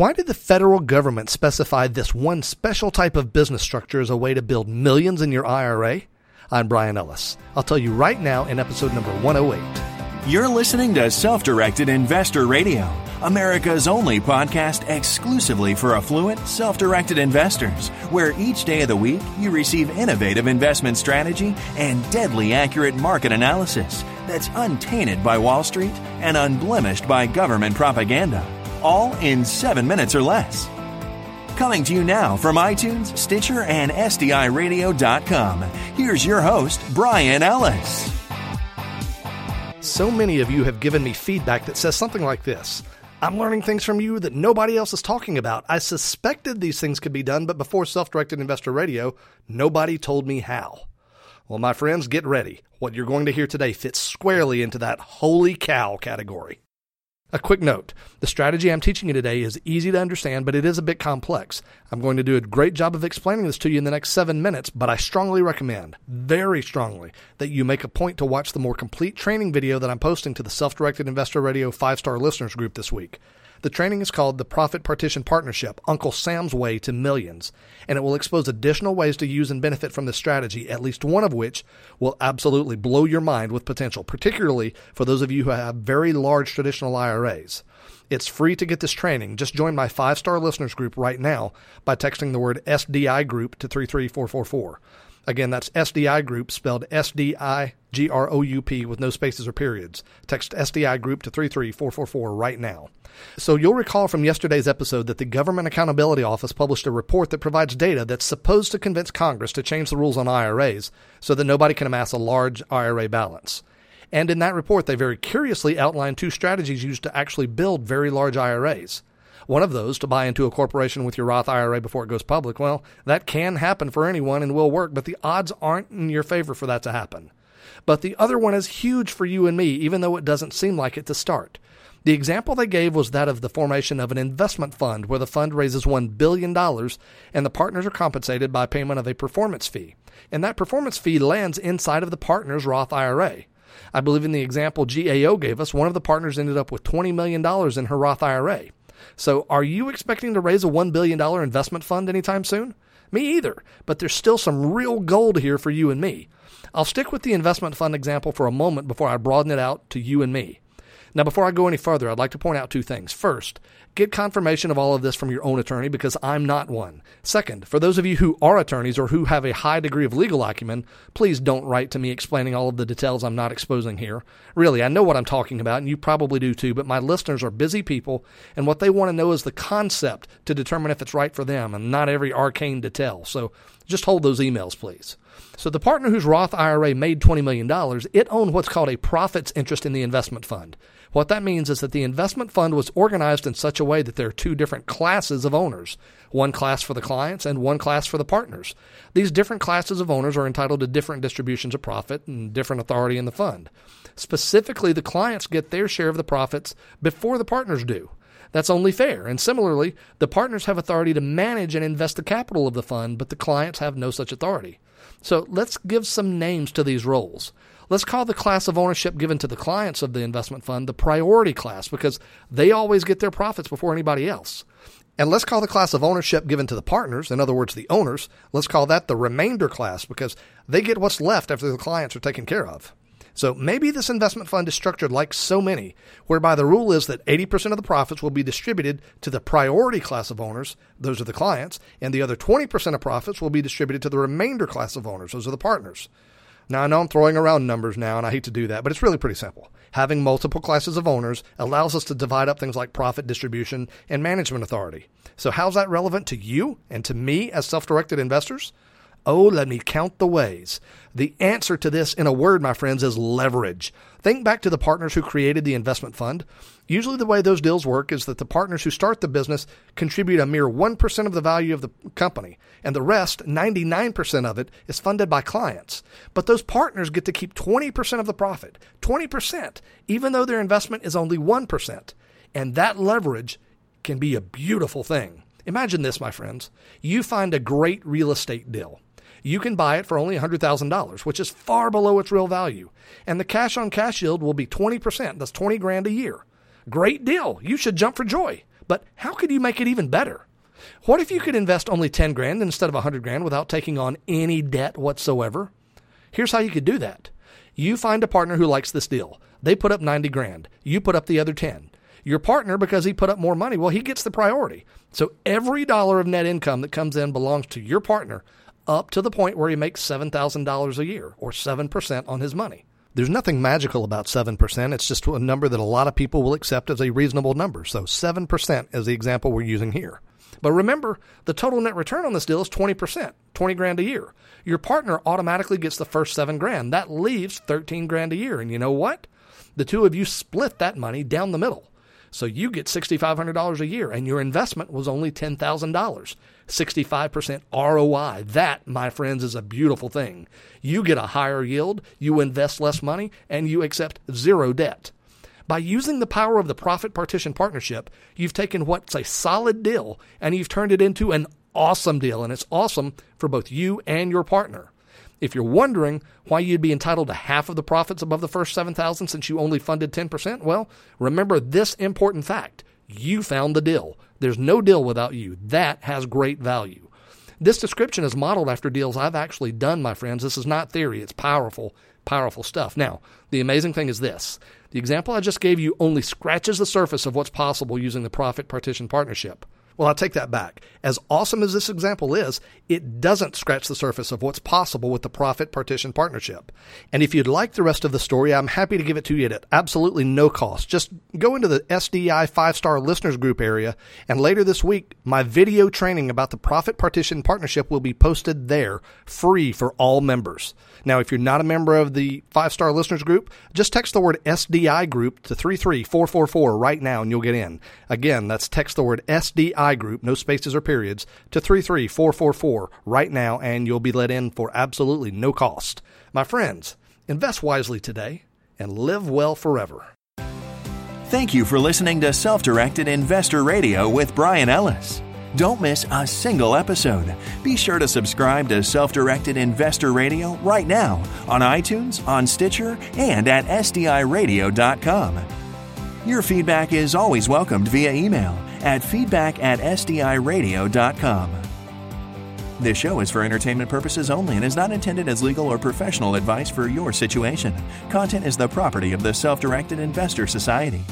Why did the federal government specify this one special type of business structure as a way to build millions in your IRA? I'm Bryan Ellis. I'll tell you right now in episode number 108. You're listening to Self Directed Investor Radio, America's only podcast exclusively for affluent, self directed investors, where each day of the week you receive innovative investment strategy and deadly accurate market analysis that's untainted by Wall Street and unblemished by government propaganda all in seven minutes or less. Coming to you now from iTunes, Stitcher, and SDIRadio.com, here's your host, Bryan Ellis. So many of you have given me feedback that says something like this. I'm learning things from you that nobody else is talking about. I suspected these things could be done, but before Self Directed Investor Radio, nobody told me how. Well, my friends, get ready. What you're going to hear today fits squarely into that holy cow category. A quick note the strategy I'm teaching you today is easy to understand, but it is a bit complex. I'm going to do a great job of explaining this to you in the next seven minutes, but I strongly recommend, very strongly, that you make a point to watch the more complete training video that I'm posting to the Self Directed Investor Radio five star listeners group this week. The training is called the Profit Partition Partnership Uncle Sam's Way to Millions, and it will expose additional ways to use and benefit from this strategy, at least one of which will absolutely blow your mind with potential, particularly for those of you who have very large traditional IRAs. It's free to get this training. Just join my five star listeners group right now by texting the word SDI group to 33444. Again, that's SDI Group, spelled S D I G R O U P with no spaces or periods. Text SDI Group to 33444 right now. So you'll recall from yesterday's episode that the Government Accountability Office published a report that provides data that's supposed to convince Congress to change the rules on IRAs so that nobody can amass a large IRA balance. And in that report, they very curiously outlined two strategies used to actually build very large IRAs. One of those, to buy into a corporation with your Roth IRA before it goes public, well, that can happen for anyone and will work, but the odds aren't in your favor for that to happen. But the other one is huge for you and me, even though it doesn't seem like it to start. The example they gave was that of the formation of an investment fund where the fund raises $1 billion and the partners are compensated by payment of a performance fee. And that performance fee lands inside of the partner's Roth IRA. I believe in the example GAO gave us, one of the partners ended up with $20 million in her Roth IRA. So, are you expecting to raise a $1 billion investment fund anytime soon? Me either, but there's still some real gold here for you and me. I'll stick with the investment fund example for a moment before I broaden it out to you and me. Now, before I go any further, I'd like to point out two things. First, get confirmation of all of this from your own attorney because I'm not one. Second, for those of you who are attorneys or who have a high degree of legal acumen, please don't write to me explaining all of the details I'm not exposing here. Really, I know what I'm talking about, and you probably do too, but my listeners are busy people, and what they want to know is the concept to determine if it's right for them and not every arcane detail. So just hold those emails, please. So the partner whose Roth IRA made $20 million, it owned what's called a profits interest in the investment fund. What that means is that the investment fund was organized in such a way that there are two different classes of owners one class for the clients and one class for the partners. These different classes of owners are entitled to different distributions of profit and different authority in the fund. Specifically, the clients get their share of the profits before the partners do. That's only fair. And similarly, the partners have authority to manage and invest the capital of the fund, but the clients have no such authority. So let's give some names to these roles. Let's call the class of ownership given to the clients of the investment fund the priority class because they always get their profits before anybody else. And let's call the class of ownership given to the partners, in other words, the owners, let's call that the remainder class because they get what's left after the clients are taken care of. So maybe this investment fund is structured like so many, whereby the rule is that 80% of the profits will be distributed to the priority class of owners, those are the clients, and the other 20% of profits will be distributed to the remainder class of owners, those are the partners. Now, I know I'm throwing around numbers now, and I hate to do that, but it's really pretty simple. Having multiple classes of owners allows us to divide up things like profit distribution and management authority. So, how's that relevant to you and to me as self directed investors? Oh, let me count the ways. The answer to this, in a word, my friends, is leverage. Think back to the partners who created the investment fund. Usually, the way those deals work is that the partners who start the business contribute a mere 1% of the value of the company, and the rest, 99% of it, is funded by clients. But those partners get to keep 20% of the profit. 20%, even though their investment is only 1%. And that leverage can be a beautiful thing. Imagine this, my friends. You find a great real estate deal you can buy it for only $100,000, which is far below its real value. And the cash on cash yield will be 20%. That's 20 grand a year. Great deal. You should jump for joy. But how could you make it even better? What if you could invest only 10 grand instead of 100 grand without taking on any debt whatsoever? Here's how you could do that. You find a partner who likes this deal. They put up 90 grand. You put up the other 10. Your partner, because he put up more money, well, he gets the priority. So every dollar of net income that comes in belongs to your partner up to the point where he makes $7,000 a year or 7% on his money. There's nothing magical about 7%. It's just a number that a lot of people will accept as a reasonable number. So 7% is the example we're using here. But remember, the total net return on this deal is 20%, 20 grand a year. Your partner automatically gets the first 7 grand. That leaves 13 grand a year. And you know what? The two of you split that money down the middle. So you get $6,500 a year and your investment was only $10,000. 65% ROI. That, my friends, is a beautiful thing. You get a higher yield, you invest less money, and you accept zero debt. By using the power of the profit partition partnership, you've taken what's a solid deal and you've turned it into an awesome deal. And it's awesome for both you and your partner. If you're wondering why you'd be entitled to half of the profits above the first 7,000 since you only funded 10%, well, remember this important fact. You found the deal. There's no deal without you. That has great value. This description is modeled after deals I've actually done, my friends. This is not theory. It's powerful, powerful stuff. Now, the amazing thing is this. The example I just gave you only scratches the surface of what's possible using the profit partition partnership. Well, I'll take that back. As awesome as this example is, it doesn't scratch the surface of what's possible with the profit partition partnership. And if you'd like the rest of the story, I'm happy to give it to you at absolutely no cost. Just go into the SDI five star listeners group area, and later this week, my video training about the profit partition partnership will be posted there, free for all members. Now, if you're not a member of the five star listeners group, just text the word SDI group to 33444 right now and you'll get in. Again, that's text the word SDI group, no spaces or periods, to 33444 right now, and you'll be let in for absolutely no cost. My friends, invest wisely today and live well forever. Thank you for listening to Self Directed Investor Radio with Bryan Ellis. Don't miss a single episode. Be sure to subscribe to Self Directed Investor Radio right now on iTunes, on Stitcher, and at SDIRadio.com. Your feedback is always welcomed via email at feedback at SDIRadio.com. This show is for entertainment purposes only and is not intended as legal or professional advice for your situation. Content is the property of the Self Directed Investor Society.